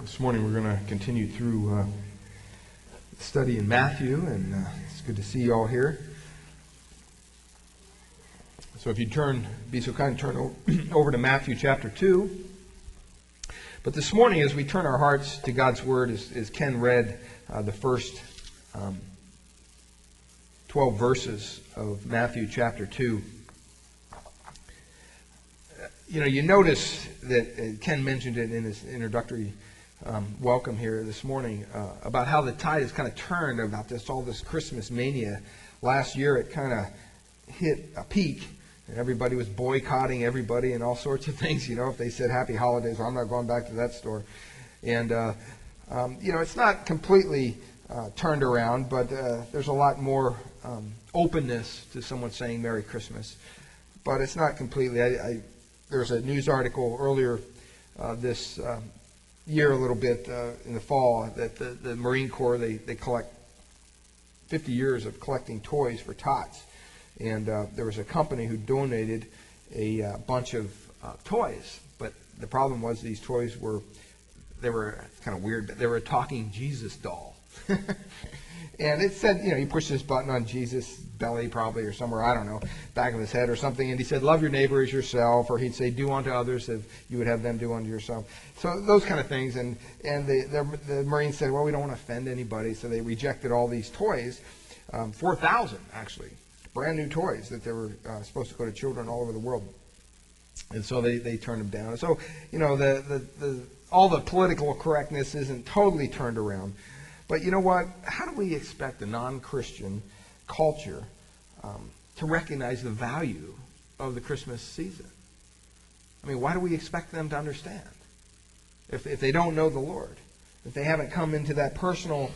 This morning we're going to continue through uh, the study in Matthew, and uh, it's good to see you all here. So if you turn, be so kind, turn o- over to Matthew chapter 2. But this morning, as we turn our hearts to God's Word, as, as Ken read uh, the first um, 12 verses of Matthew chapter 2, you know, you notice that uh, Ken mentioned it in his introductory um, welcome here this morning uh, about how the tide has kind of turned about this all this Christmas mania. Last year, it kind of hit a peak, and everybody was boycotting everybody and all sorts of things. You know, if they said Happy Holidays, well, I'm not going back to that store. And uh, um, you know, it's not completely uh, turned around, but uh, there's a lot more um, openness to someone saying Merry Christmas. But it's not completely. I, I, there was a news article earlier uh, this um, year a little bit uh, in the fall that the, the Marine Corps they, they collect 50 years of collecting toys for tots, and uh, there was a company who donated a uh, bunch of uh, toys, but the problem was these toys were they were kind of weird, but they were a talking Jesus doll. and it said, you know, you push this button on Jesus' belly probably or somewhere, I don't know, back of his head or something, and he said, love your neighbor as yourself, or he'd say, do unto others as you would have them do unto yourself. So those kind of things, and, and the, the, the Marines said, well, we don't want to offend anybody, so they rejected all these toys, um, 4,000 actually, brand new toys that they were uh, supposed to go to children all over the world. And so they, they turned them down. So, you know, the, the, the, all the political correctness isn't totally turned around. But you know what? How do we expect a non Christian culture um, to recognize the value of the Christmas season? I mean, why do we expect them to understand? If, if they don't know the Lord, if they haven't come into that personal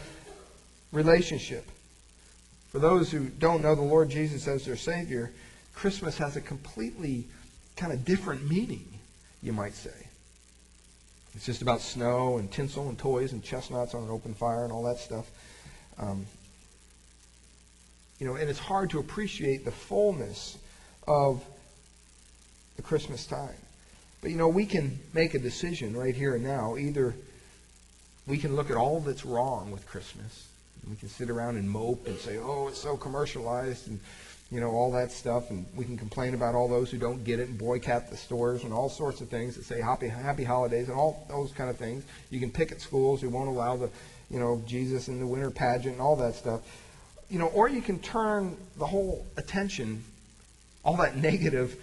relationship. For those who don't know the Lord Jesus as their Savior, Christmas has a completely kind of different meaning, you might say. It's just about snow and tinsel and toys and chestnuts on an open fire and all that stuff. Um, you know, and it's hard to appreciate the fullness of the Christmas time. But you know, we can make a decision right here and now. Either we can look at all that's wrong with Christmas. We can sit around and mope and say, "Oh, it's so commercialized," and you know all that stuff, and we can complain about all those who don't get it and boycott the stores and all sorts of things that say happy happy holidays and all those kind of things. You can pick at schools who won't allow the, you know, Jesus in the winter pageant and all that stuff. You know, or you can turn the whole attention, all that negative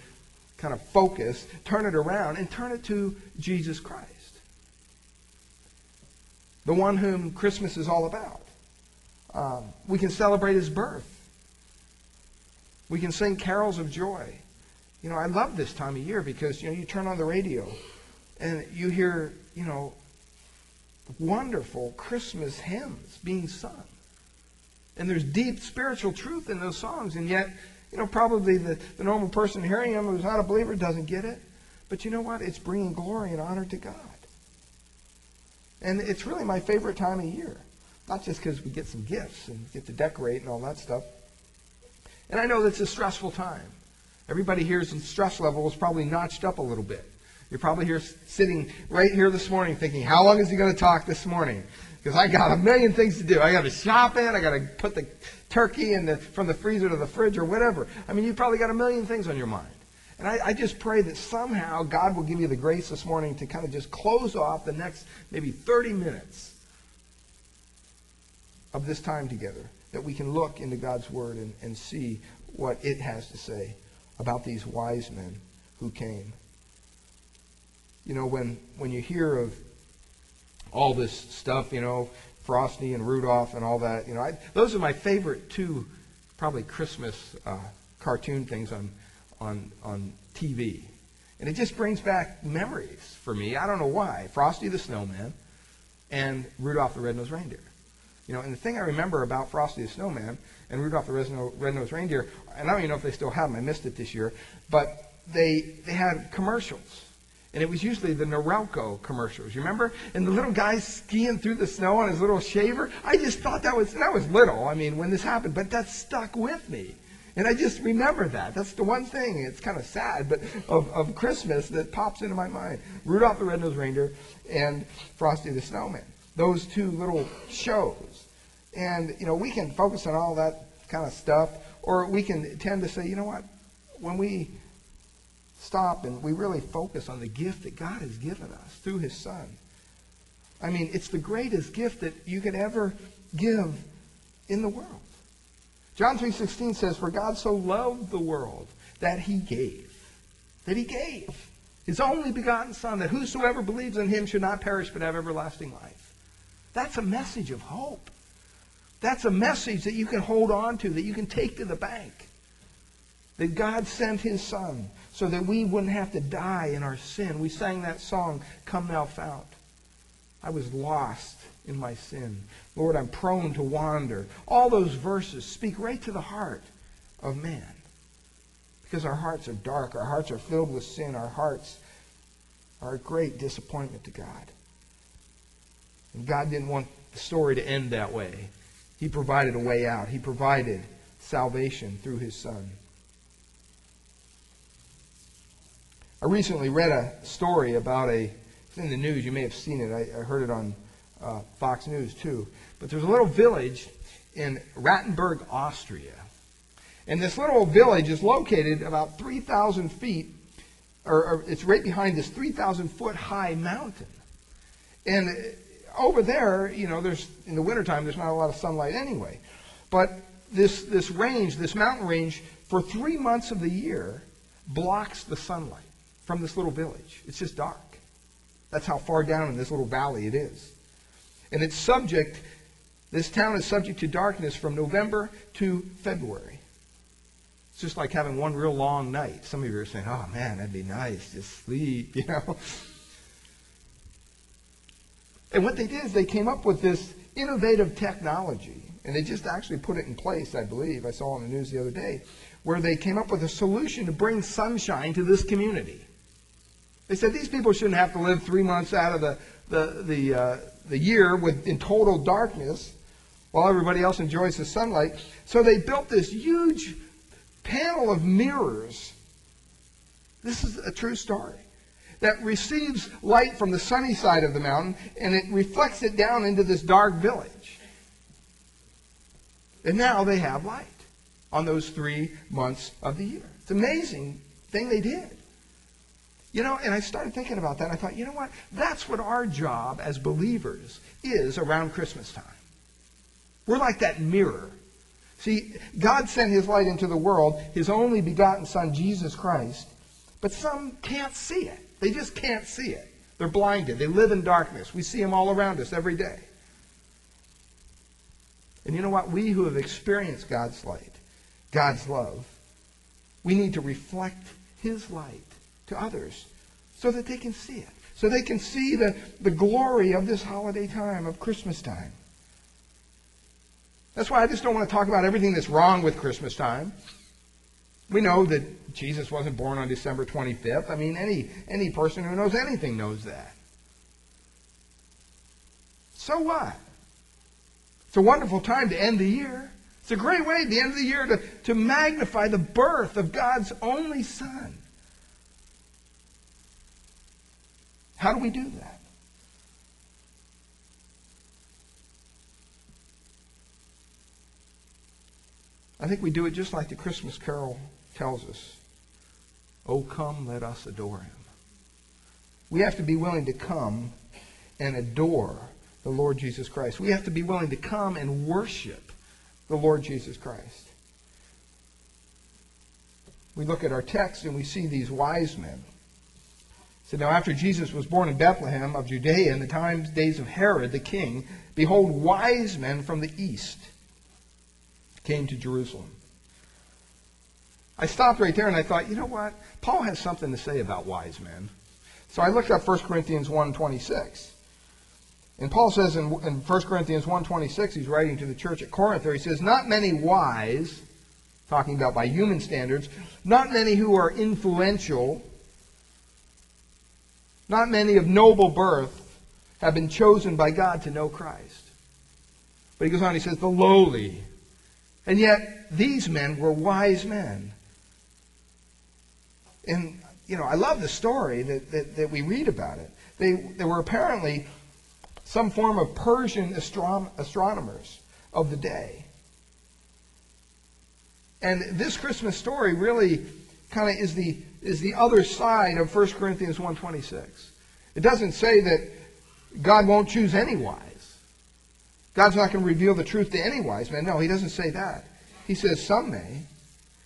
kind of focus, turn it around and turn it to Jesus Christ. The one whom Christmas is all about. Um, we can celebrate his birth. We can sing carols of joy. You know, I love this time of year because, you know, you turn on the radio and you hear, you know, wonderful Christmas hymns being sung. And there's deep spiritual truth in those songs, and yet, you know, probably the, the normal person hearing them who's not a believer doesn't get it. But you know what? It's bringing glory and honor to God. And it's really my favorite time of year. Not just because we get some gifts and get to decorate and all that stuff. And I know that's a stressful time. Everybody here's stress level is probably notched up a little bit. You're probably here sitting right here this morning thinking, how long is he going to talk this morning? Because I got a million things to do. I got to shop in. I got to put the turkey in the, from the freezer to the fridge or whatever. I mean, you probably got a million things on your mind. And I, I just pray that somehow God will give you the grace this morning to kind of just close off the next maybe 30 minutes of this time together that we can look into God's Word and, and see what it has to say about these wise men who came. You know, when, when you hear of all this stuff, you know, Frosty and Rudolph and all that, you know, I, those are my favorite two, probably Christmas uh, cartoon things on, on, on TV. And it just brings back memories for me. I don't know why. Frosty the Snowman and Rudolph the Red-Nosed Reindeer. You know, and the thing I remember about Frosty the Snowman and Rudolph the Red-Nosed Reindeer, and I don't even know if they still have them, I missed it this year, but they, they had commercials. And it was usually the Norelco commercials. You remember? And the little guy skiing through the snow on his little shaver. I just thought that was, that was little, I mean, when this happened, but that stuck with me. And I just remember that. That's the one thing. It's kind of sad, but of, of Christmas that pops into my mind. Rudolph the Red-Nosed Reindeer and Frosty the Snowman. Those two little shows. And, you know, we can focus on all that kind of stuff, or we can tend to say, you know what? When we stop and we really focus on the gift that God has given us through his son. I mean, it's the greatest gift that you could ever give in the world. John 3:16 says, "For God so loved the world that he gave, that he gave his only begotten son that whosoever believes in him should not perish but have everlasting life." That's a message of hope. That's a message that you can hold on to, that you can take to the bank. That God sent his son so that we wouldn't have to die in our sin. We sang that song, Come Thou Fount. I was lost in my sin. Lord, I'm prone to wander. All those verses speak right to the heart of man. Because our hearts are dark. Our hearts are filled with sin. Our hearts are a great disappointment to God. And God didn't want the story to end that way. He provided a way out. He provided salvation through his son. I recently read a story about a, it's in the news, you may have seen it, I, I heard it on uh, Fox News too. But there's a little village in Rattenberg, Austria. And this little village is located about 3,000 feet, or, or it's right behind this 3,000 foot high mountain. And over there, you know, there's in the wintertime, there's not a lot of sunlight anyway. But this, this range, this mountain range, for three months of the year, blocks the sunlight from this little village. It's just dark. That's how far down in this little valley it is. And it's subject, this town is subject to darkness from November to February. It's just like having one real long night. Some of you are saying, oh man, that'd be nice, just sleep, you know. And what they did is they came up with this innovative technology, and they just actually put it in place, I believe. I saw on the news the other day, where they came up with a solution to bring sunshine to this community. They said these people shouldn't have to live three months out of the, the, the, uh, the year with, in total darkness while everybody else enjoys the sunlight. So they built this huge panel of mirrors. This is a true story. That receives light from the sunny side of the mountain and it reflects it down into this dark village. And now they have light on those three months of the year. It's an amazing thing they did. You know, and I started thinking about that. I thought, you know what? That's what our job as believers is around Christmas time. We're like that mirror. See, God sent his light into the world, his only begotten Son, Jesus Christ, but some can't see it. They just can't see it. They're blinded. They live in darkness. We see them all around us every day. And you know what? We who have experienced God's light, God's love, we need to reflect his light to others so that they can see it, so they can see the, the glory of this holiday time, of Christmas time. That's why I just don't want to talk about everything that's wrong with Christmas time. We know that Jesus wasn't born on December 25th. I mean, any, any person who knows anything knows that. So what? It's a wonderful time to end the year. It's a great way at the end of the year to, to magnify the birth of God's only Son. How do we do that? I think we do it just like the Christmas carol tells us. Oh, come, let us adore him. We have to be willing to come and adore the Lord Jesus Christ. We have to be willing to come and worship the Lord Jesus Christ. We look at our text and we see these wise men. Now after Jesus was born in Bethlehem of Judea in the times days of Herod the king, behold, wise men from the east came to Jerusalem. I stopped right there and I thought, you know what? Paul has something to say about wise men. So I looked up 1 Corinthians 1.26. And Paul says in, in 1 Corinthians 1.26, he's writing to the church at Corinth there, he says, Not many wise, talking about by human standards, not many who are influential, not many of noble birth have been chosen by God to know Christ. But he goes on, he says, the lowly And yet, these men were wise men. And, you know, I love the story that, that, that we read about it. They, they were apparently some form of Persian astron- astronomers of the day. And this Christmas story really kind of is the, is the other side of 1 Corinthians 1.26. It doesn't say that God won't choose any wise. God's not going to reveal the truth to any wise man. No, he doesn't say that. He says some may.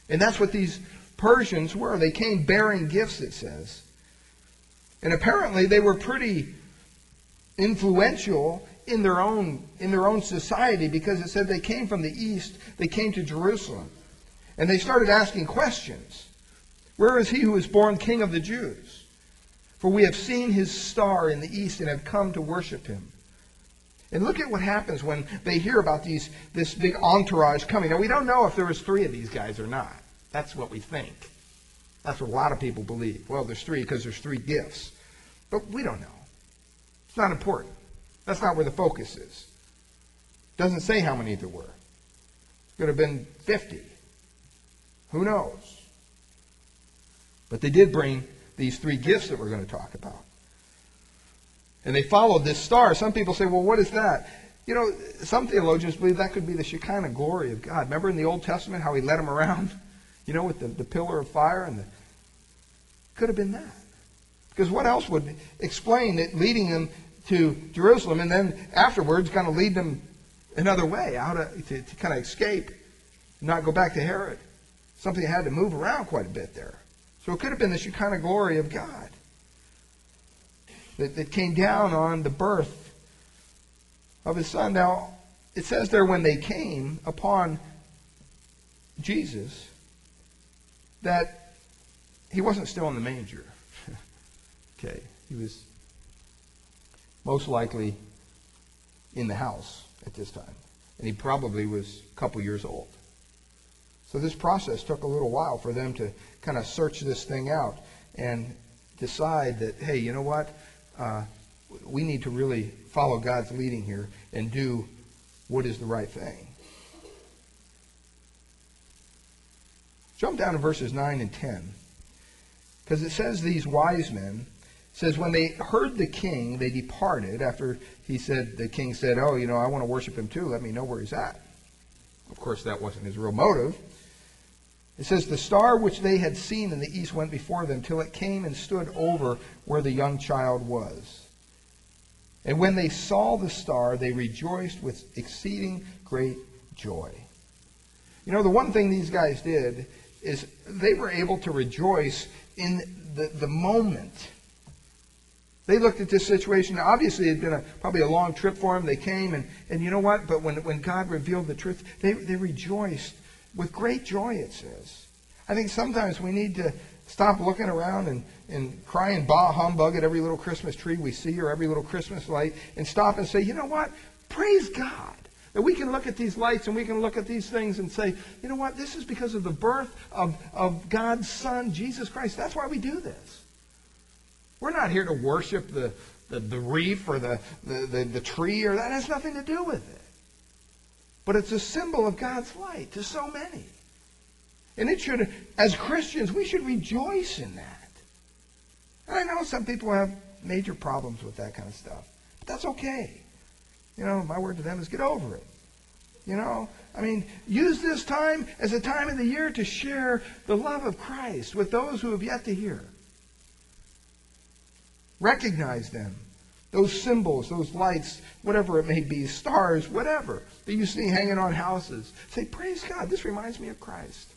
And that's what these Persians were. They came bearing gifts, it says. And apparently they were pretty influential in their own in their own society because it said they came from the east, they came to Jerusalem. And they started asking questions. Where is he who is born king of the Jews? For we have seen his star in the east and have come to worship him. And look at what happens when they hear about these this big entourage coming. Now we don't know if there was three of these guys or not. That's what we think. That's what a lot of people believe. Well, there's three because there's three gifts. But we don't know. It's not important. That's not where the focus is. It doesn't say how many there were. It could have been 50. Who knows? But they did bring these three gifts that we're going to talk about. And they followed this star. Some people say, well, what is that? You know, some theologians believe that could be the Shekinah glory of God. Remember in the Old Testament how he led them around? You know, with the, the pillar of fire and the. Could have been that. Because what else would explain it leading them to Jerusalem and then afterwards kind of lead them another way, out of, to, to kind of escape, not go back to Herod? Something had to move around quite a bit there. So it could have been the Shekinah glory of God that, that came down on the birth of his son. Now, it says there when they came upon Jesus that he wasn't still in the manger. okay, he was most likely in the house at this time. And he probably was a couple years old. So this process took a little while for them to kind of search this thing out and decide that, hey, you know what? Uh, we need to really follow God's leading here and do what is the right thing. Jump down to verses 9 and 10. Because it says these wise men, says when they heard the king, they departed after he said, the king said, oh, you know, I want to worship him too. Let me know where he's at. Of course, that wasn't his real motive. It says, The star which they had seen in the east went before them till it came and stood over where the young child was. And when they saw the star, they rejoiced with exceeding great joy. You know, the one thing these guys did is they were able to rejoice in the, the moment. They looked at this situation. Obviously, it had been a, probably a long trip for them. They came, and, and you know what? But when, when God revealed the truth, they, they rejoiced with great joy, it says. I think sometimes we need to stop looking around and, and crying bah humbug at every little Christmas tree we see or every little Christmas light and stop and say, you know what? Praise God. That we can look at these lights and we can look at these things and say, you know what? This is because of the birth of, of God's Son, Jesus Christ. That's why we do this. We're not here to worship the, the, the reef or the, the, the, the tree or that has nothing to do with it. But it's a symbol of God's light to so many. And it should, as Christians, we should rejoice in that. And I know some people have major problems with that kind of stuff. But that's okay. You know, my word to them is get over it. You know, I mean, use this time as a time of the year to share the love of Christ with those who have yet to hear. Recognize them those symbols, those lights, whatever it may be, stars, whatever that you see hanging on houses. Say, Praise God, this reminds me of Christ.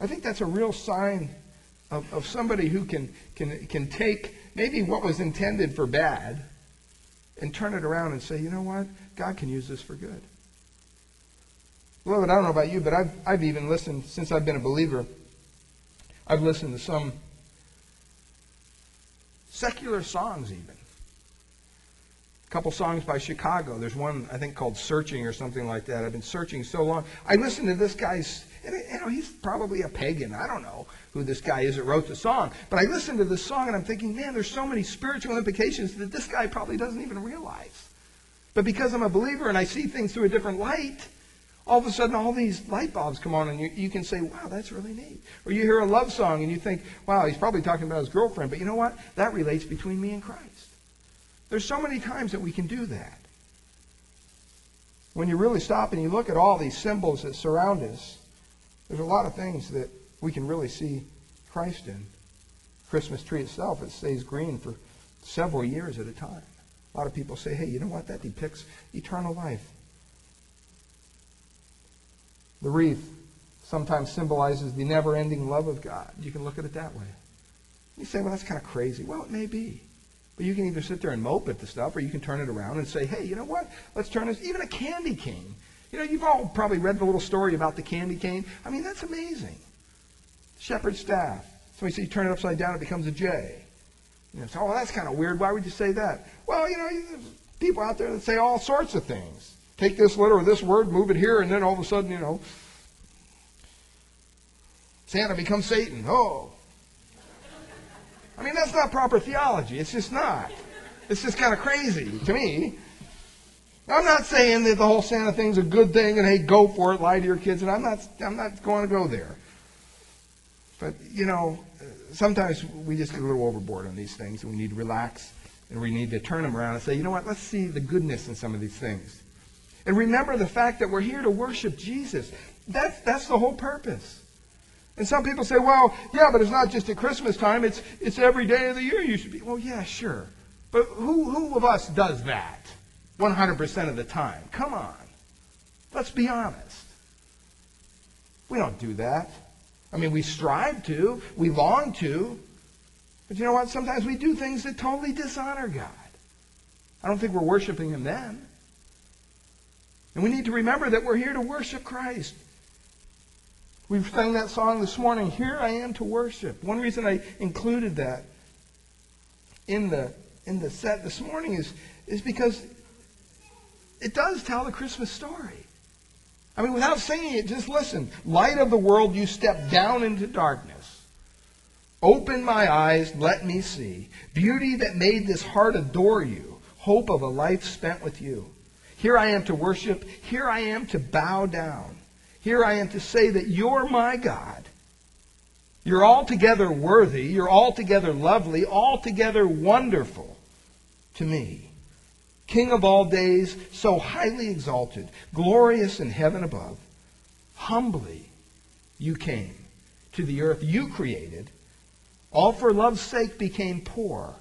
I think that's a real sign of, of somebody who can, can, can take maybe what was intended for bad and turn it around and say, you know what? God can use this for good. Beloved, I don't know about you, but I've, I've even listened, since I've been a believer, I've listened to some secular songs even. A couple songs by Chicago. There's one I think called "Searching" or something like that. I've been searching so long. I listened to this guy's. You know, he's probably a pagan. I don't know who this guy is that wrote the song. But I listened to this song and I'm thinking, man, there's so many spiritual implications that this guy probably doesn't even realize. But because I'm a believer and I see things through a different light, all of a sudden all these light bulbs come on and you, you can say, wow, that's really neat. Or you hear a love song and you think, wow, he's probably talking about his girlfriend. But you know what? That relates between me and Christ. There's so many times that we can do that. When you really stop and you look at all these symbols that surround us, there's a lot of things that we can really see Christ in. Christmas tree itself, it stays green for several years at a time. A lot of people say, hey, you know what? That depicts eternal life. The wreath sometimes symbolizes the never ending love of God. You can look at it that way. You say, well, that's kind of crazy. Well, it may be. But you can either sit there and mope at the stuff, or you can turn it around and say, hey, you know what? Let's turn this, even a candy cane. You know, you've all probably read the little story about the candy cane. I mean, that's amazing. Shepherd's staff. Somebody says you turn it upside down, it becomes a J. You know, so, oh, that's kind of weird. Why would you say that? Well, you know, people out there that say all sorts of things take this letter or this word, move it here, and then all of a sudden, you know, Santa becomes Satan. Oh. I mean, that's not proper theology. It's just not. It's just kind of crazy to me. I'm not saying that the whole Santa thing's a good thing and hey, go for it, lie to your kids, and I'm not, I'm not going to go there. But, you know, sometimes we just get a little overboard on these things and we need to relax and we need to turn them around and say, you know what, let's see the goodness in some of these things. And remember the fact that we're here to worship Jesus. That's, that's the whole purpose. And some people say, well, yeah, but it's not just at Christmas time. It's, it's every day of the year you should be. Well, yeah, sure. But who, who of us does that 100% of the time? Come on. Let's be honest. We don't do that. I mean, we strive to. We long to. But you know what? Sometimes we do things that totally dishonor God. I don't think we're worshiping Him then. And we need to remember that we're here to worship Christ. We sang that song this morning, Here I Am to Worship. One reason I included that in the, in the set this morning is, is because it does tell the Christmas story. I mean, without singing it, just listen. Light of the world, you step down into darkness. Open my eyes, let me see. Beauty that made this heart adore you. Hope of a life spent with you. Here I am to worship. Here I am to bow down. Here I am to say that you're my God. You're altogether worthy. You're altogether lovely, altogether wonderful to me. King of all days, so highly exalted, glorious in heaven above. Humbly you came to the earth you created. All for love's sake became poor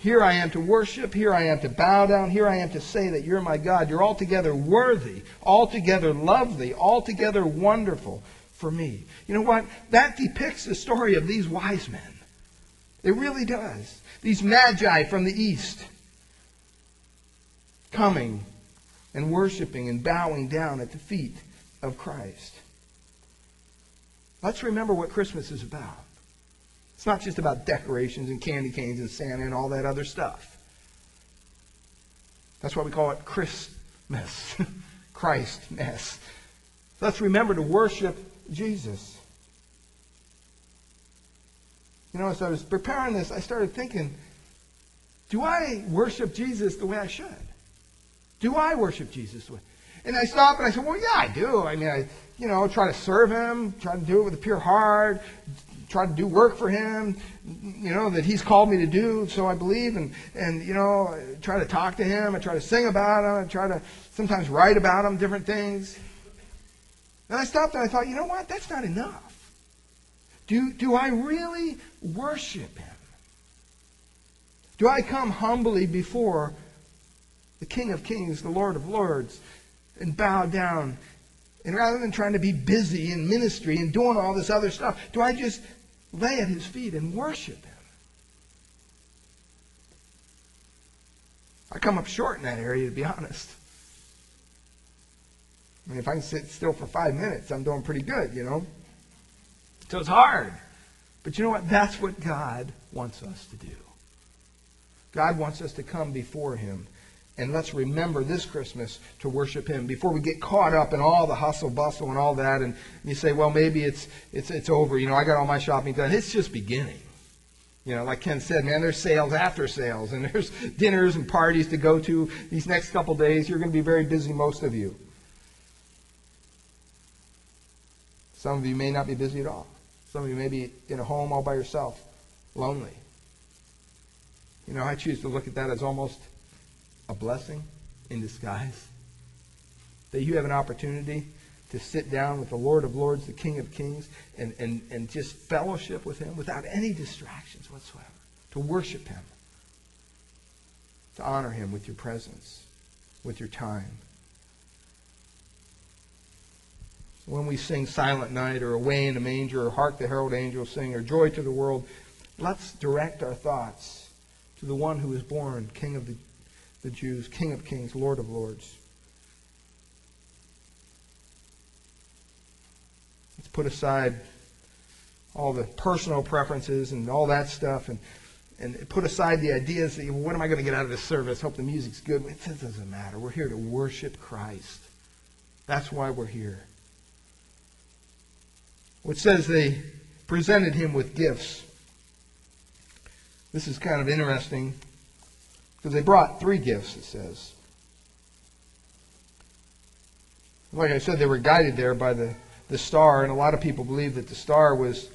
here I am to worship. Here I am to bow down. Here I am to say that you're my God. You're altogether worthy, altogether lovely, altogether wonderful for me. You know what? That depicts the story of these wise men. It really does. These magi from the east coming and worshiping and bowing down at the feet of Christ. Let's remember what Christmas is about. It's not just about decorations and candy canes and Santa and all that other stuff. That's why we call it Christmas, Christmas. Let's remember to worship Jesus. You know, as I was preparing this, I started thinking, do I worship Jesus the way I should? Do I worship Jesus the way? And I stopped and I said, well, yeah, I do. I mean, I, you know, try to serve him, try to do it with a pure heart, try to do work for him, you know, that he's called me to do, so I believe, and, and you know, I try to talk to him, I try to sing about him, I try to sometimes write about him, different things. And I stopped and I thought, you know what? That's not enough. Do, do I really worship him? Do I come humbly before the King of Kings, the Lord of Lords, and bow down? And rather than trying to be busy in ministry and doing all this other stuff, do I just lay at his feet and worship him. I come up short in that area, to be honest. I mean, if I can sit still for five minutes, I'm doing pretty good, you know? So it's hard. But you know what? That's what God wants us to do. God wants us to come before him and let's remember this Christmas to worship Him before we get caught up in all the hustle bustle and all that. And you say, well, maybe it's, it's, it's over. You know, I got all my shopping done. It's just beginning. You know, like Ken said, man, there's sales after sales, and there's dinners and parties to go to these next couple days. You're going to be very busy, most of you. Some of you may not be busy at all. Some of you may be in a home all by yourself, lonely. You know, I choose to look at that as almost a blessing in disguise. That you have an opportunity to sit down with the Lord of Lords, the King of Kings, and, and, and just fellowship with Him without any distractions whatsoever. To worship Him. To honor Him with your presence, with your time. When we sing Silent Night or Away in the Manger or Hark the Herald Angels Sing or Joy to the World, let's direct our thoughts to the one who is born, King of the, the Jews, King of Kings, Lord of Lords. Let's put aside all the personal preferences and all that stuff and, and put aside the ideas that, what am I going to get out of this service? Hope the music's good. It doesn't matter. We're here to worship Christ. That's why we're here. Which says they presented him with gifts. This is kind of interesting because they brought three gifts, it says. Like I said, they were guided there by the, the star, and a lot of people believe that the star was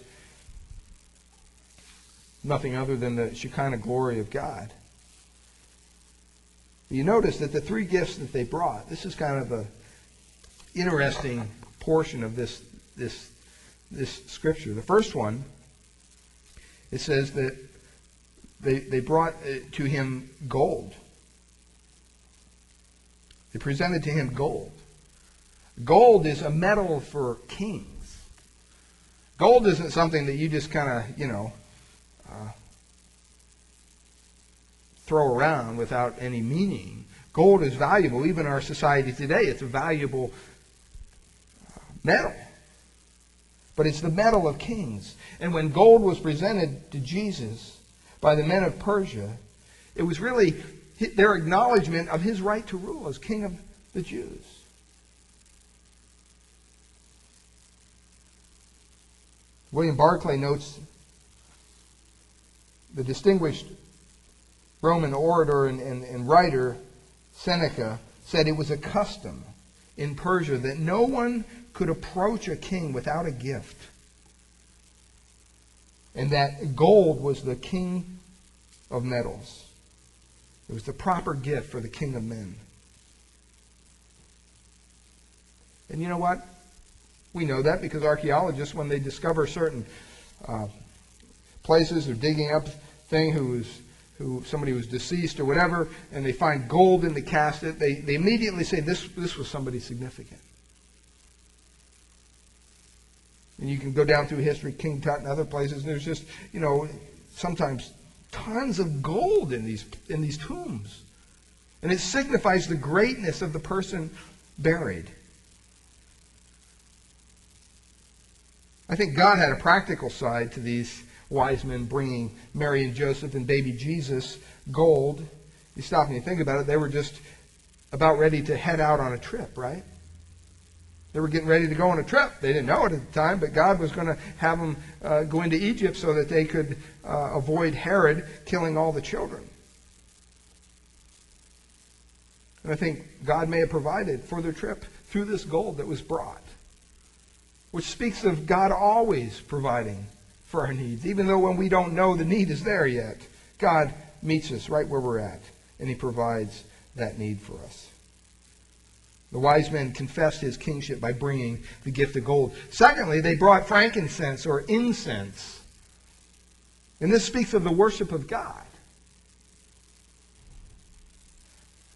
nothing other than the Shekinah glory of God. You notice that the three gifts that they brought, this is kind of a interesting portion of this, this, this scripture. The first one, it says that they, they brought uh, to him gold. They presented to him gold. Gold is a metal for kings. Gold isn't something that you just kind of, you know, uh, throw around without any meaning. Gold is valuable. Even in our society today, it's a valuable uh, metal. But it's the metal of kings. And when gold was presented to Jesus by the men of Persia, it was really their acknowledgement of his right to rule as king of the Jews. William Barclay notes the distinguished Roman orator and, and, and writer Seneca said it was a custom in Persia that no one could approach a king without a gift. And that gold was the king of metals. It was the proper gift for the king of men. And you know what? We know that because archaeologists, when they discover certain uh, places, they're digging up thing who was who somebody was deceased or whatever, and they find gold in the casket, they, they immediately say this this was somebody significant. And you can go down through history, King Tut and other places, and there's just, you know, sometimes tons of gold in these in these tombs. And it signifies the greatness of the person buried. I think God had a practical side to these wise men bringing Mary and Joseph and baby Jesus gold. You stop and you think about it, they were just about ready to head out on a trip, right? They were getting ready to go on a trip. They didn't know it at the time, but God was going to have them uh, go into Egypt so that they could uh, avoid Herod killing all the children. And I think God may have provided for their trip through this gold that was brought which speaks of God always providing for our needs. Even though when we don't know the need is there yet, God meets us right where we're at, and He provides that need for us. The wise men confessed his kingship by bringing the gift of gold. Secondly, they brought frankincense or incense. And this speaks of the worship of God.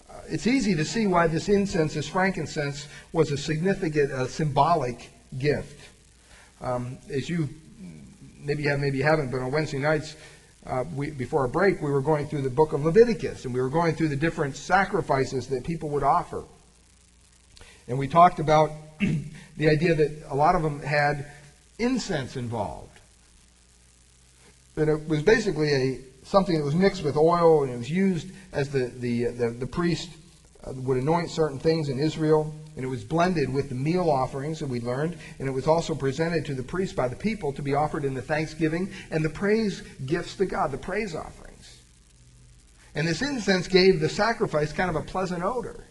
Uh, it's easy to see why this incense, this frankincense, was a significant, uh, symbolic gift. Um, as you maybe have, maybe haven't, but on Wednesday nights, uh, we, before a break, we were going through the book of Leviticus, and we were going through the different sacrifices that people would offer. And we talked about the idea that a lot of them had incense involved. That it was basically a something that was mixed with oil, and it was used as the the the, the priest uh, would anoint certain things in Israel, and it was blended with the meal offerings that we learned, and it was also presented to the priest by the people to be offered in the thanksgiving and the praise gifts to God, the praise offerings. And this incense gave the sacrifice kind of a pleasant odor.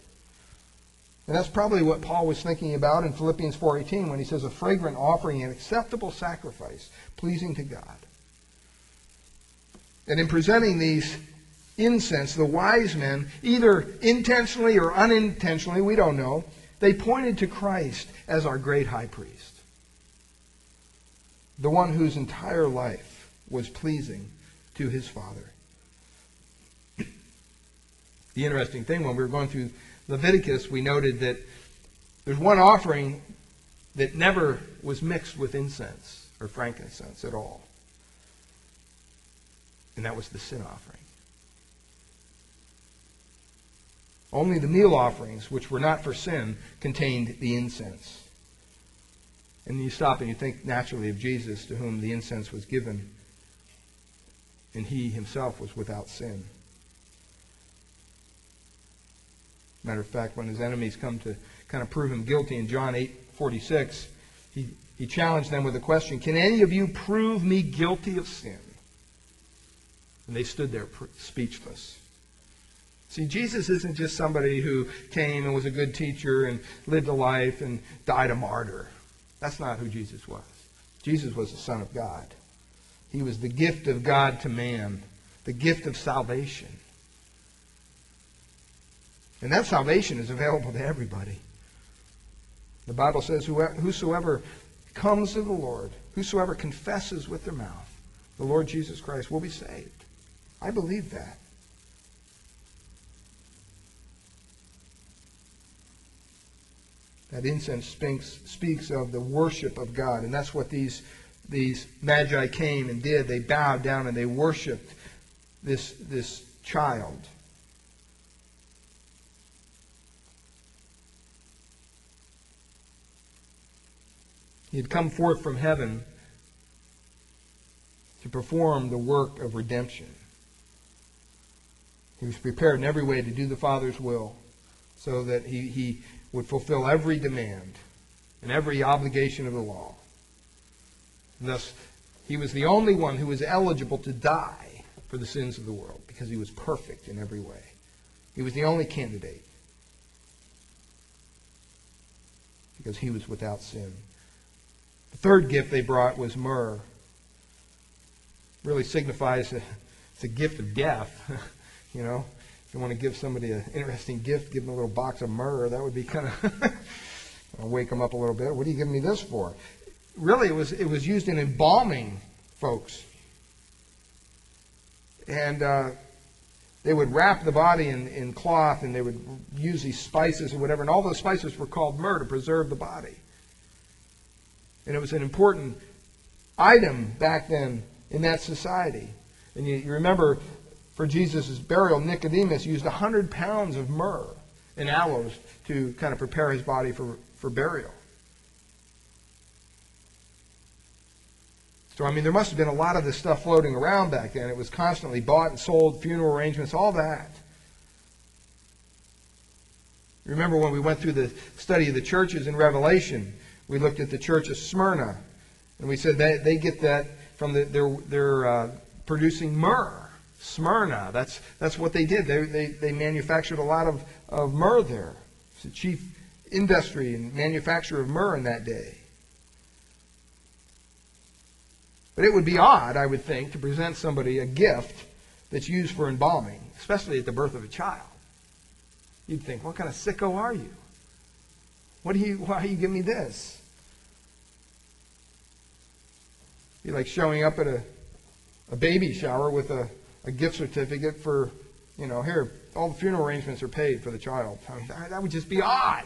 And that's probably what Paul was thinking about in Philippians 4:18 when he says a fragrant offering an acceptable sacrifice pleasing to God. And in presenting these incense, the wise men, either intentionally or unintentionally, we don't know, they pointed to Christ as our great high priest. The one whose entire life was pleasing to his Father. The interesting thing when we were going through Leviticus, we noted that there's one offering that never was mixed with incense or frankincense at all. And that was the sin offering. Only the meal offerings, which were not for sin, contained the incense. And you stop and you think naturally of Jesus, to whom the incense was given, and he himself was without sin. Matter of fact, when his enemies come to kind of prove him guilty in John 8:46, he, he challenged them with a question, Can any of you prove me guilty of sin? And they stood there speechless. See, Jesus isn't just somebody who came and was a good teacher and lived a life and died a martyr. That's not who Jesus was. Jesus was the Son of God. He was the gift of God to man, the gift of salvation. And that salvation is available to everybody. The Bible says, Whosoever comes to the Lord, whosoever confesses with their mouth the Lord Jesus Christ will be saved. I believe that. That incense speaks, speaks of the worship of God, and that's what these, these magi came and did. They bowed down and they worshiped this, this child. He had come forth from heaven to perform the work of redemption. He was prepared in every way to do the Father's will so that he, he would fulfill every demand and every obligation of the law. Thus, he was the only one who was eligible to die for the sins of the world because he was perfect in every way. He was the only candidate because he was without sin. The third gift they brought was myrrh. Really signifies a, it's a gift of death. you know, if you want to give somebody an interesting gift, give them a little box of myrrh. That would be kind of wake them up a little bit. What are you giving me this for? Really, it was it was used in embalming folks, and uh, they would wrap the body in, in cloth, and they would use these spices or whatever, and all those spices were called myrrh to preserve the body. And it was an important item back then in that society. And you, you remember for Jesus' burial, Nicodemus used 100 pounds of myrrh and aloes to kind of prepare his body for, for burial. So, I mean, there must have been a lot of this stuff floating around back then. It was constantly bought and sold, funeral arrangements, all that. Remember when we went through the study of the churches in Revelation, we looked at the church of Smyrna, and we said they, they get that from the, they're, they're uh, producing myrrh. Smyrna, that's, that's what they did. They, they, they manufactured a lot of, of myrrh there. It's the chief industry and manufacturer of myrrh in that day. But it would be odd, I would think, to present somebody a gift that's used for embalming, especially at the birth of a child. You'd think, what kind of sicko are you? What do you, why are you giving me this? Be like showing up at a, a baby shower with a, a gift certificate for, you know, here, all the funeral arrangements are paid for the child. I mean, that, that would just be odd.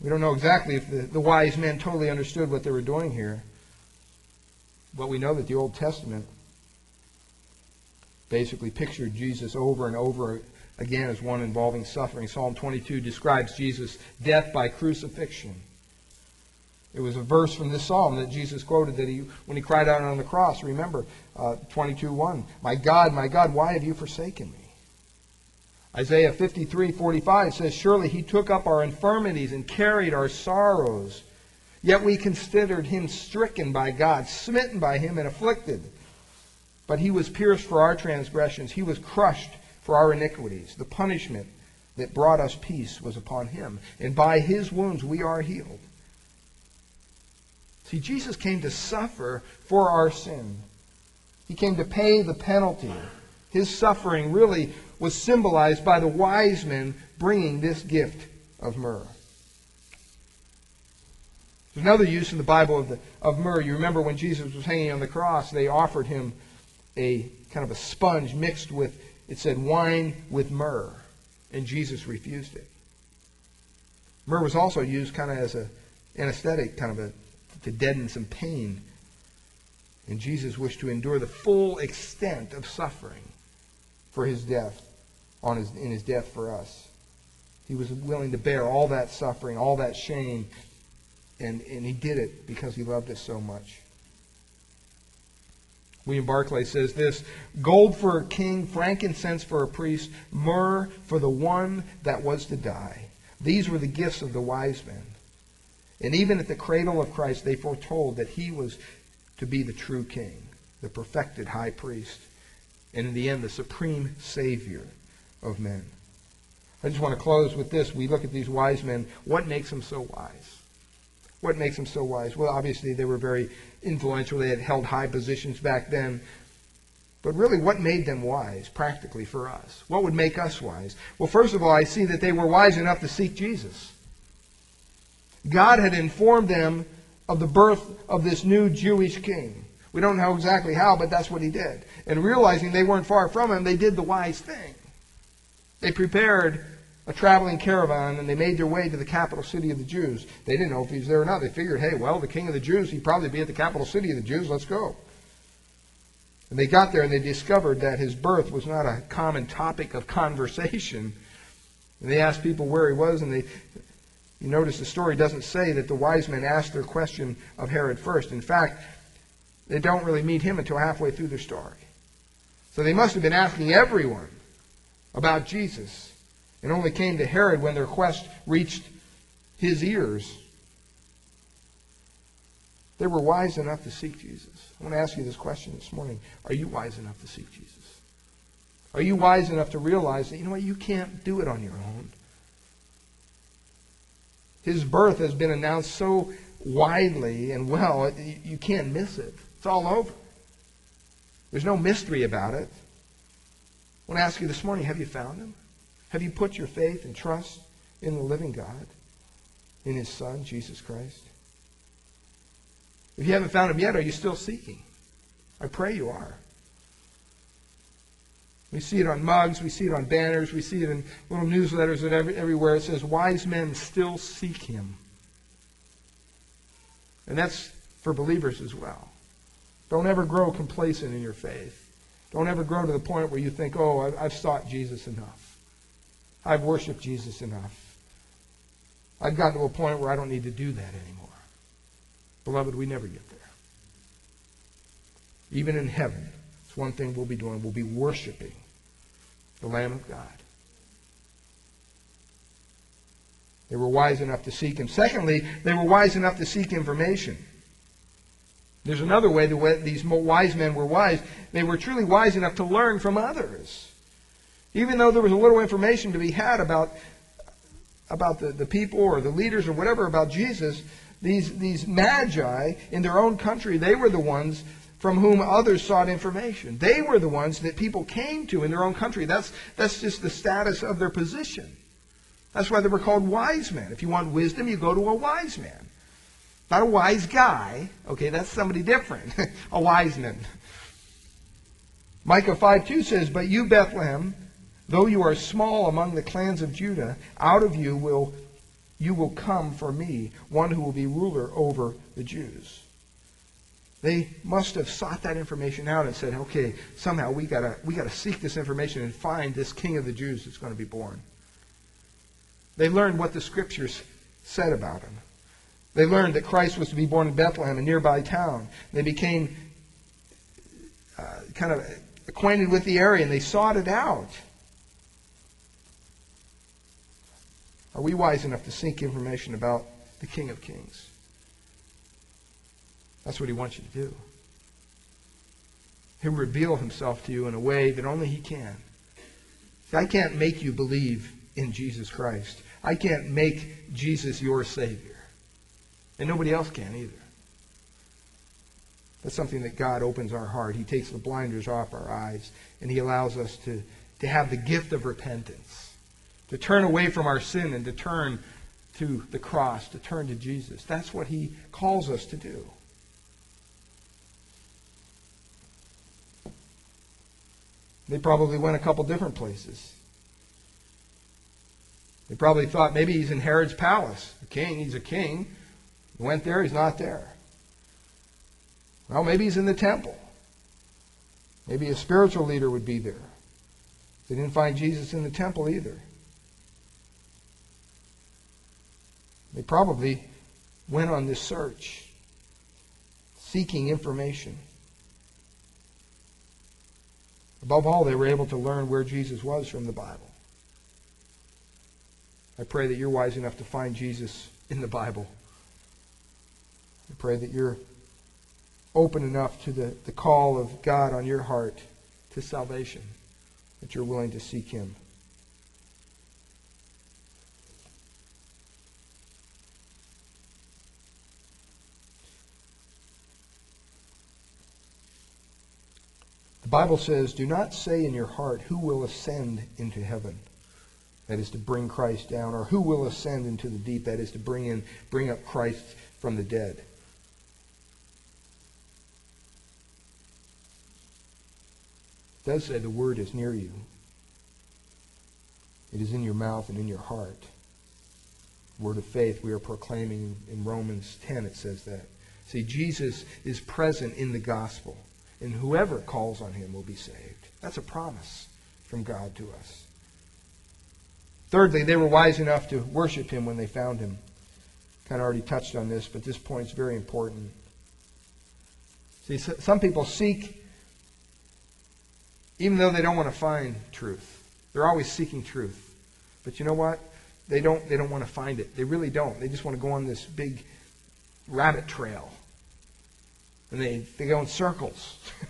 We don't know exactly if the, the wise men totally understood what they were doing here. But we know that the Old Testament basically pictured Jesus over and over again as one involving suffering. Psalm 22 describes Jesus' death by crucifixion. It was a verse from this psalm that Jesus quoted that he, when he cried out on the cross. Remember, uh, 22.1, My God, my God, why have you forsaken me? Isaiah 53:45 says, Surely he took up our infirmities and carried our sorrows. Yet we considered him stricken by God, smitten by him, and afflicted. But he was pierced for our transgressions, he was crushed for our iniquities. The punishment that brought us peace was upon him, and by his wounds we are healed. See, Jesus came to suffer for our sin. He came to pay the penalty. His suffering really was symbolized by the wise men bringing this gift of myrrh. There's another use in the Bible of, the, of myrrh. You remember when Jesus was hanging on the cross, they offered him a kind of a sponge mixed with, it said, wine with myrrh. And Jesus refused it. Myrrh was also used kind of as an anesthetic, kind of a, to deaden some pain. And Jesus wished to endure the full extent of suffering for his death, on his, in his death for us. He was willing to bear all that suffering, all that shame, and, and he did it because he loved us so much. William Barclay says this gold for a king, frankincense for a priest, myrrh for the one that was to die. These were the gifts of the wise men. And even at the cradle of Christ, they foretold that he was to be the true king, the perfected high priest and in the end, the supreme Savior of men. I just want to close with this. We look at these wise men. What makes them so wise? What makes them so wise? Well, obviously, they were very influential. They had held high positions back then. But really, what made them wise, practically, for us? What would make us wise? Well, first of all, I see that they were wise enough to seek Jesus. God had informed them of the birth of this new Jewish king. We don't know exactly how, but that's what he did. And realizing they weren't far from him, they did the wise thing. They prepared a traveling caravan and they made their way to the capital city of the Jews. They didn't know if he was there or not. They figured, hey, well, the king of the Jews, he'd probably be at the capital city of the Jews. Let's go. And they got there and they discovered that his birth was not a common topic of conversation. And they asked people where he was, and they, you notice the story doesn't say that the wise men asked their question of Herod first. In fact, they don't really meet him until halfway through their story. So they must have been asking everyone about Jesus and only came to Herod when their quest reached his ears. They were wise enough to seek Jesus. I want to ask you this question this morning. Are you wise enough to seek Jesus? Are you wise enough to realize that, you know what, you can't do it on your own? His birth has been announced so widely and well, you can't miss it. It's all over. There's no mystery about it. I want to ask you this morning have you found him? Have you put your faith and trust in the living God, in his Son, Jesus Christ? If you haven't found him yet, are you still seeking? I pray you are. We see it on mugs, we see it on banners, we see it in little newsletters and every, everywhere. It says, Wise men still seek him. And that's for believers as well. Don't ever grow complacent in your faith. Don't ever grow to the point where you think, oh, I've sought Jesus enough. I've worshiped Jesus enough. I've gotten to a point where I don't need to do that anymore. Beloved, we never get there. Even in heaven, it's one thing we'll be doing. We'll be worshiping the Lamb of God. They were wise enough to seek him. Secondly, they were wise enough to seek information. There's another way the way these wise men were wise. They were truly wise enough to learn from others. Even though there was a little information to be had about, about the, the people or the leaders or whatever about Jesus, these, these magi in their own country, they were the ones from whom others sought information. They were the ones that people came to in their own country. That's, that's just the status of their position. That's why they were called wise men. If you want wisdom, you go to a wise man. Not a wise guy. Okay, that's somebody different. a wise man. Micah 5 2 says, But you, Bethlehem, though you are small among the clans of Judah, out of you will you will come for me, one who will be ruler over the Jews. They must have sought that information out and said, okay, somehow we gotta we gotta seek this information and find this king of the Jews that's going to be born. They learned what the scriptures said about him. They learned that Christ was to be born in Bethlehem, a nearby town. They became uh, kind of acquainted with the area and they sought it out. Are we wise enough to seek information about the King of Kings? That's what he wants you to do. He'll reveal himself to you in a way that only he can. I can't make you believe in Jesus Christ. I can't make Jesus your Savior. And nobody else can either. That's something that God opens our heart. He takes the blinders off our eyes, and He allows us to, to have the gift of repentance, to turn away from our sin and to turn to the cross, to turn to Jesus. That's what He calls us to do. They probably went a couple different places. They probably thought maybe he's in Herod's palace. A king, he's a king. He went there, he's not there. Well, maybe he's in the temple. Maybe a spiritual leader would be there. They didn't find Jesus in the temple either. They probably went on this search, seeking information. Above all, they were able to learn where Jesus was from the Bible. I pray that you're wise enough to find Jesus in the Bible. I pray that you're open enough to the, the call of God on your heart to salvation, that you're willing to seek Him. Bible says, Do not say in your heart, Who will ascend into heaven? That is to bring Christ down, or who will ascend into the deep? That is to bring in, bring up Christ from the dead. It does say the word is near you. It is in your mouth and in your heart. Word of faith we are proclaiming in Romans 10, it says that. See, Jesus is present in the gospel, and whoever calls on him will be saved. That's a promise from God to us. Thirdly, they were wise enough to worship him when they found him. Kind of already touched on this, but this point is very important. See, some people seek even though they don't want to find truth. They're always seeking truth. But you know what? They don't, they don't want to find it. They really don't. They just want to go on this big rabbit trail. And they, they go in circles.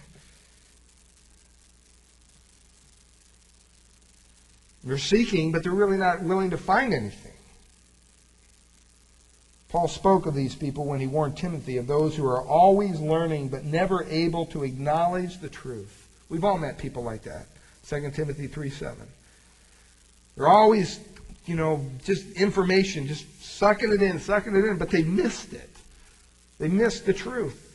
they're seeking, but they're really not willing to find anything. Paul spoke of these people when he warned Timothy of those who are always learning but never able to acknowledge the truth. We've all met people like that. 2 Timothy 3 7. They're always, you know, just information, just sucking it in, sucking it in, but they missed it. They missed the truth.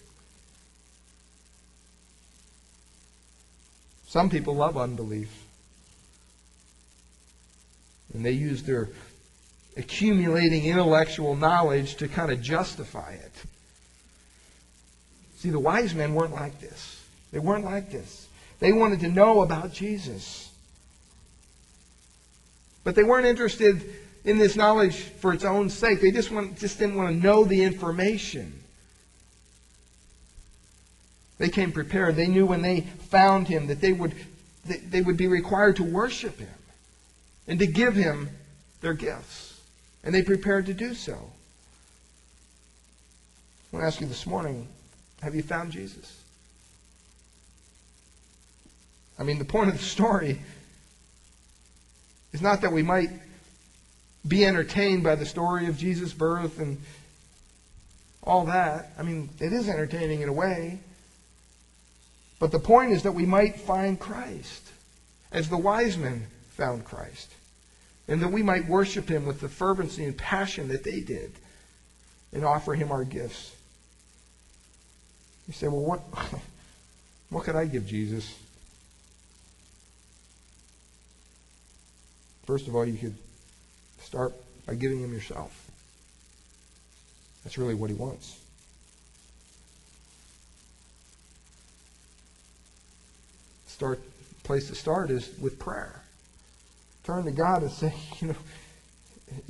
Some people love unbelief. And they use their accumulating intellectual knowledge to kind of justify it. See, the wise men weren't like this. They weren't like this. They wanted to know about Jesus. But they weren't interested in this knowledge for its own sake. They just, want, just didn't want to know the information. They came prepared. They knew when they found him that they would, they would be required to worship him and to give him their gifts. And they prepared to do so. I want to ask you this morning have you found Jesus? I mean, the point of the story is not that we might be entertained by the story of Jesus' birth and all that. I mean, it is entertaining in a way. But the point is that we might find Christ, as the wise men found Christ, and that we might worship him with the fervency and passion that they did and offer him our gifts. You say, well, what, what could I give Jesus? First of all, you could start by giving him yourself. That's really what he wants. Start place to start is with prayer. Turn to God and say, you know,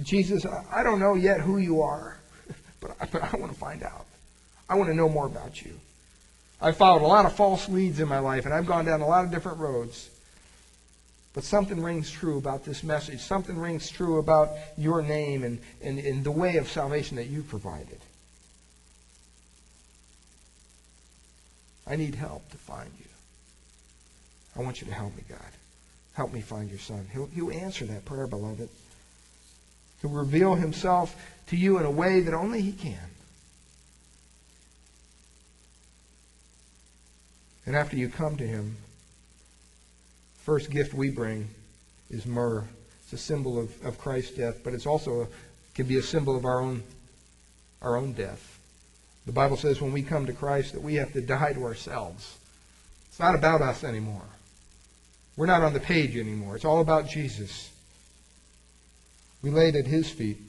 Jesus, I don't know yet who you are. but I, but I want to find out. I want to know more about you. I've followed a lot of false leads in my life, and I've gone down a lot of different roads. But something rings true about this message. Something rings true about your name and, and, and the way of salvation that you provided. I need help to find you. I want you to help me, God. Help me find your son. He'll, he'll answer that prayer, beloved. He'll reveal himself to you in a way that only he can. And after you come to him, first gift we bring is myrrh. It's a symbol of, of Christ's death, but it's also a, can be a symbol of our own our own death. The Bible says when we come to Christ that we have to die to ourselves. It's not about us anymore. We're not on the page anymore. It's all about Jesus. We laid at his feet.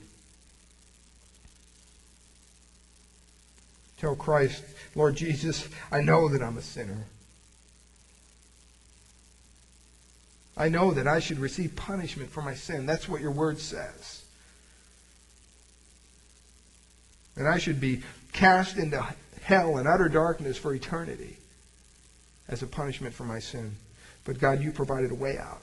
Tell Christ, Lord Jesus, I know that I'm a sinner. I know that I should receive punishment for my sin. That's what your word says. And I should be cast into hell and utter darkness for eternity as a punishment for my sin. But God, you provided a way out.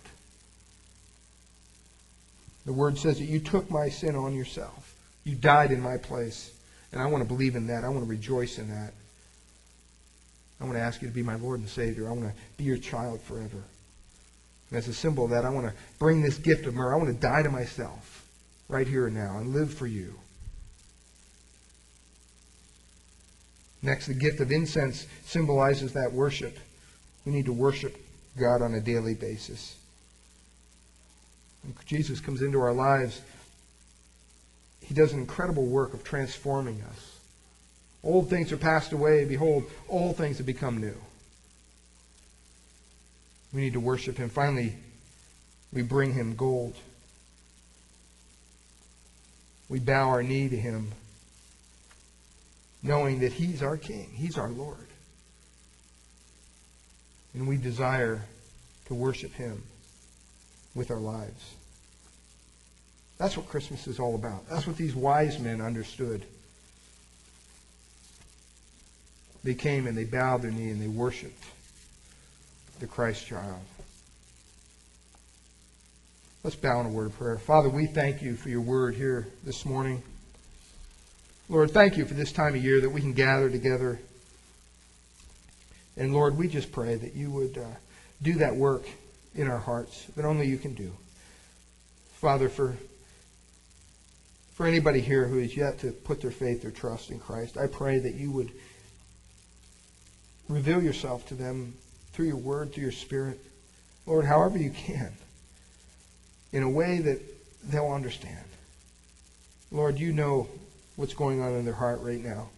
The word says that you took my sin on yourself. You died in my place. And I want to believe in that. I want to rejoice in that. I want to ask you to be my Lord and Savior. I want to be your child forever. And as a symbol of that, I want to bring this gift of myrrh. I want to die to myself right here and now and live for you. Next, the gift of incense symbolizes that worship. We need to worship God on a daily basis. When Jesus comes into our lives, he does an incredible work of transforming us. Old things are passed away. Behold, all things have become new. We need to worship him. Finally, we bring him gold. We bow our knee to him, knowing that he's our king, he's our Lord. And we desire to worship him with our lives. That's what Christmas is all about. That's what these wise men understood. They came and they bowed their knee and they worshiped the Christ child. Let's bow in a word of prayer. Father, we thank you for your word here this morning. Lord, thank you for this time of year that we can gather together. And Lord, we just pray that you would uh, do that work in our hearts that only you can do. Father, for for anybody here who is yet to put their faith or trust in Christ, I pray that you would reveal yourself to them through your word, through your spirit, Lord, however you can, in a way that they'll understand. Lord, you know what's going on in their heart right now.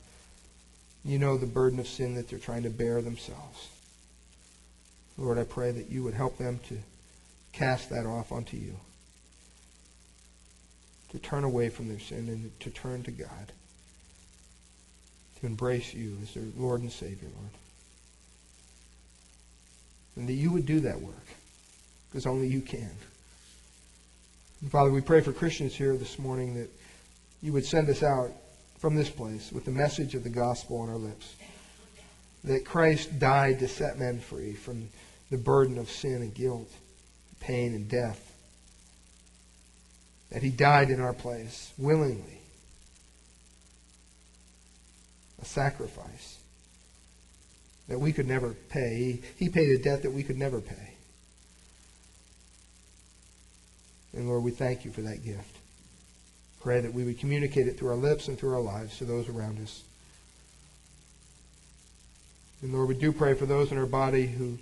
You know the burden of sin that they're trying to bear themselves. Lord, I pray that you would help them to cast that off onto you to turn away from their sin and to turn to God, to embrace you as their Lord and Savior, Lord. And that you would do that work, because only you can. And Father, we pray for Christians here this morning that you would send us out from this place with the message of the gospel on our lips. That Christ died to set men free from the burden of sin and guilt, pain and death that he died in our place willingly. A sacrifice that we could never pay. He, he paid a debt that we could never pay. And Lord, we thank you for that gift. Pray that we would communicate it through our lips and through our lives to those around us. And Lord, we do pray for those in our body who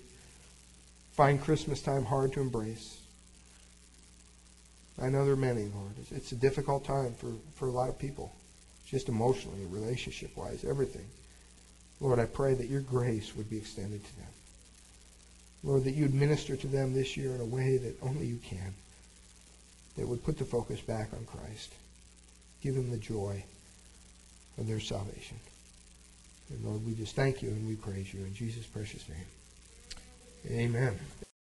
find Christmas time hard to embrace. I know there are many, Lord. It's, a difficult time for, for a lot of people, just emotionally, relationship wise, everything. Lord, I pray that your grace would be extended to them. Lord, that you'd minister to them this year in a way that only you can, that would put the focus back on Christ. Give them the joy of their salvation. And Lord, we just thank you and we praise you in Jesus' precious name. Amen.